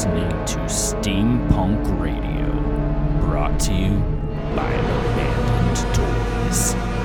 listening to Steampunk Radio, brought to you by Abandoned Toys.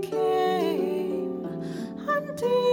came and.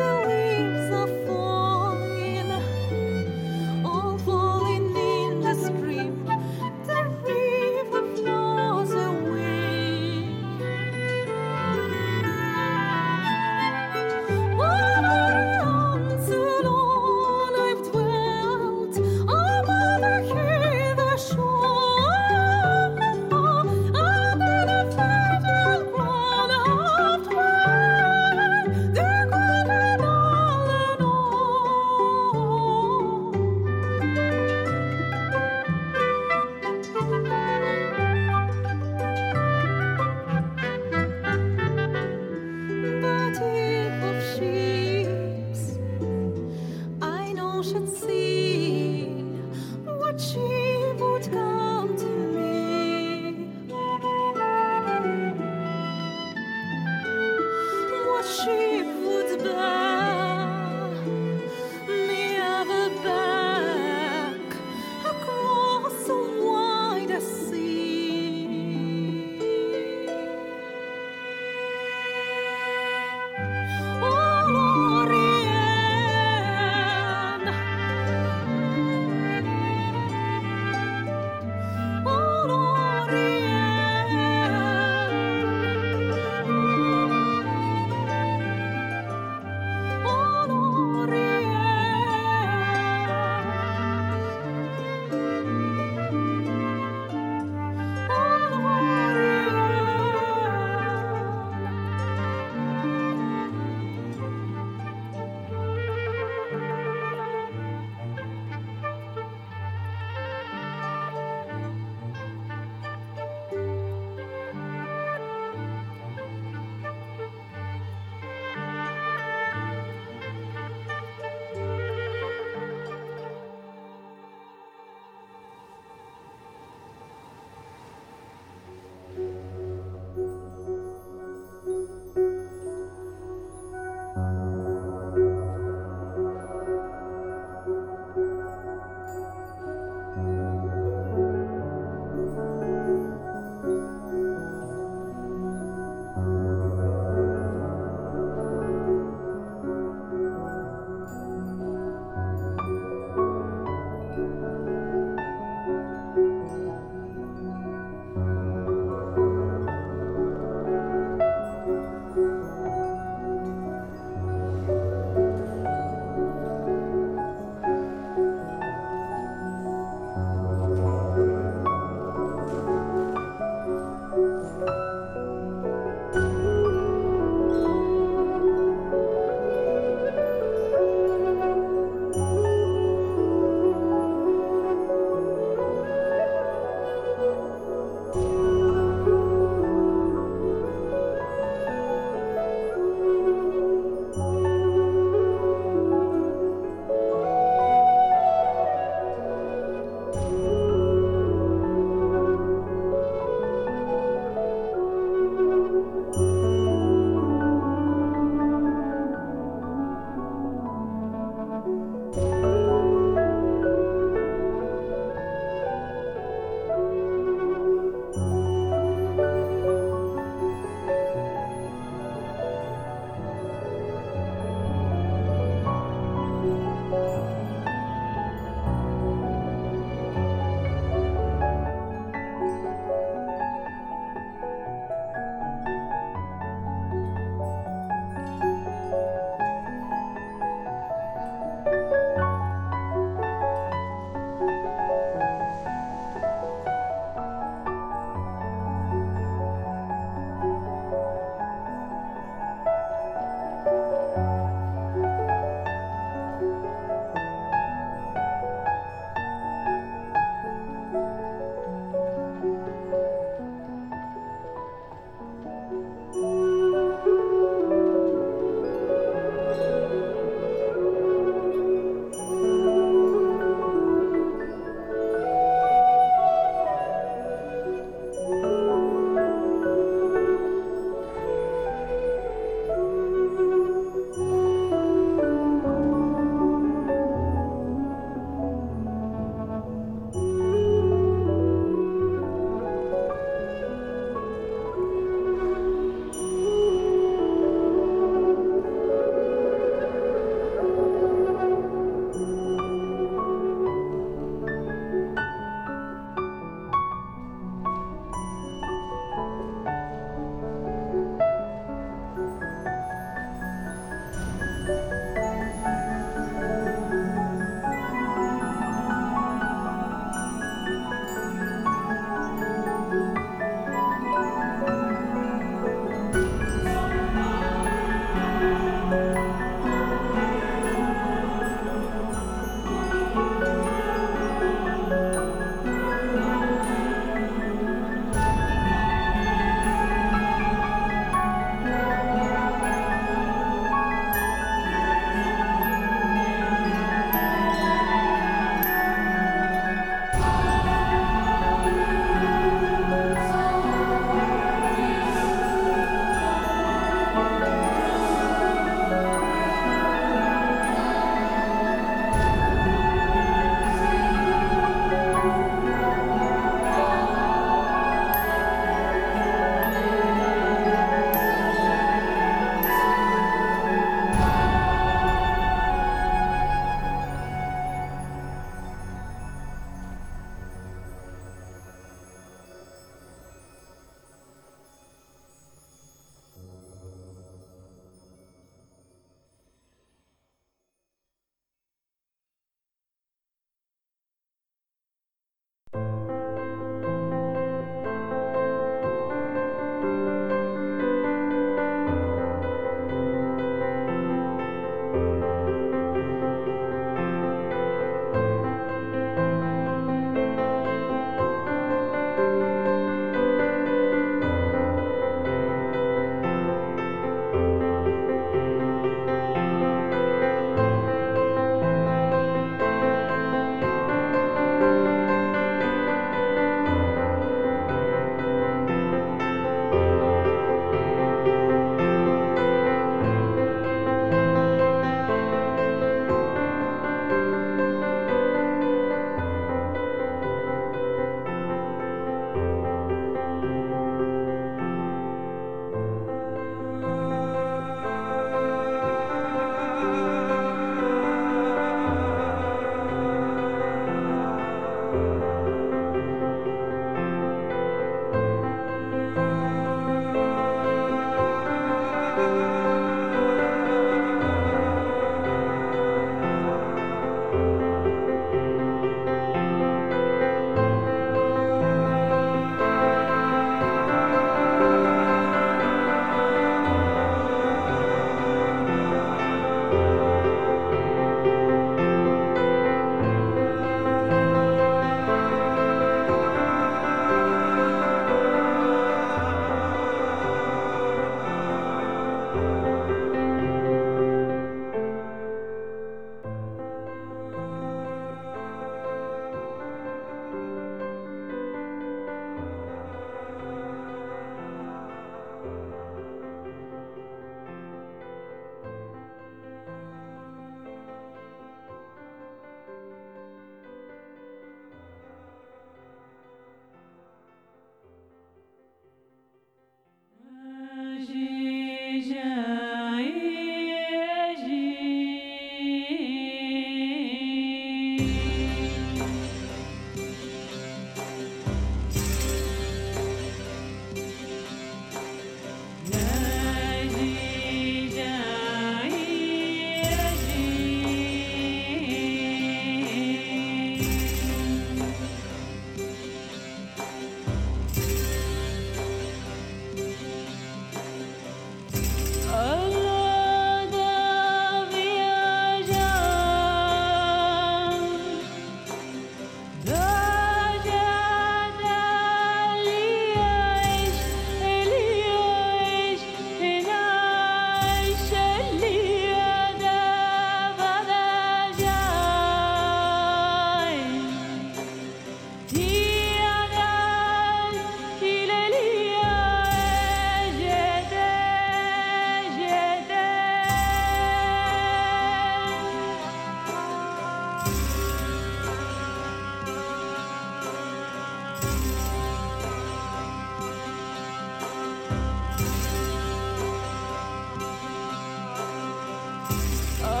Yeah.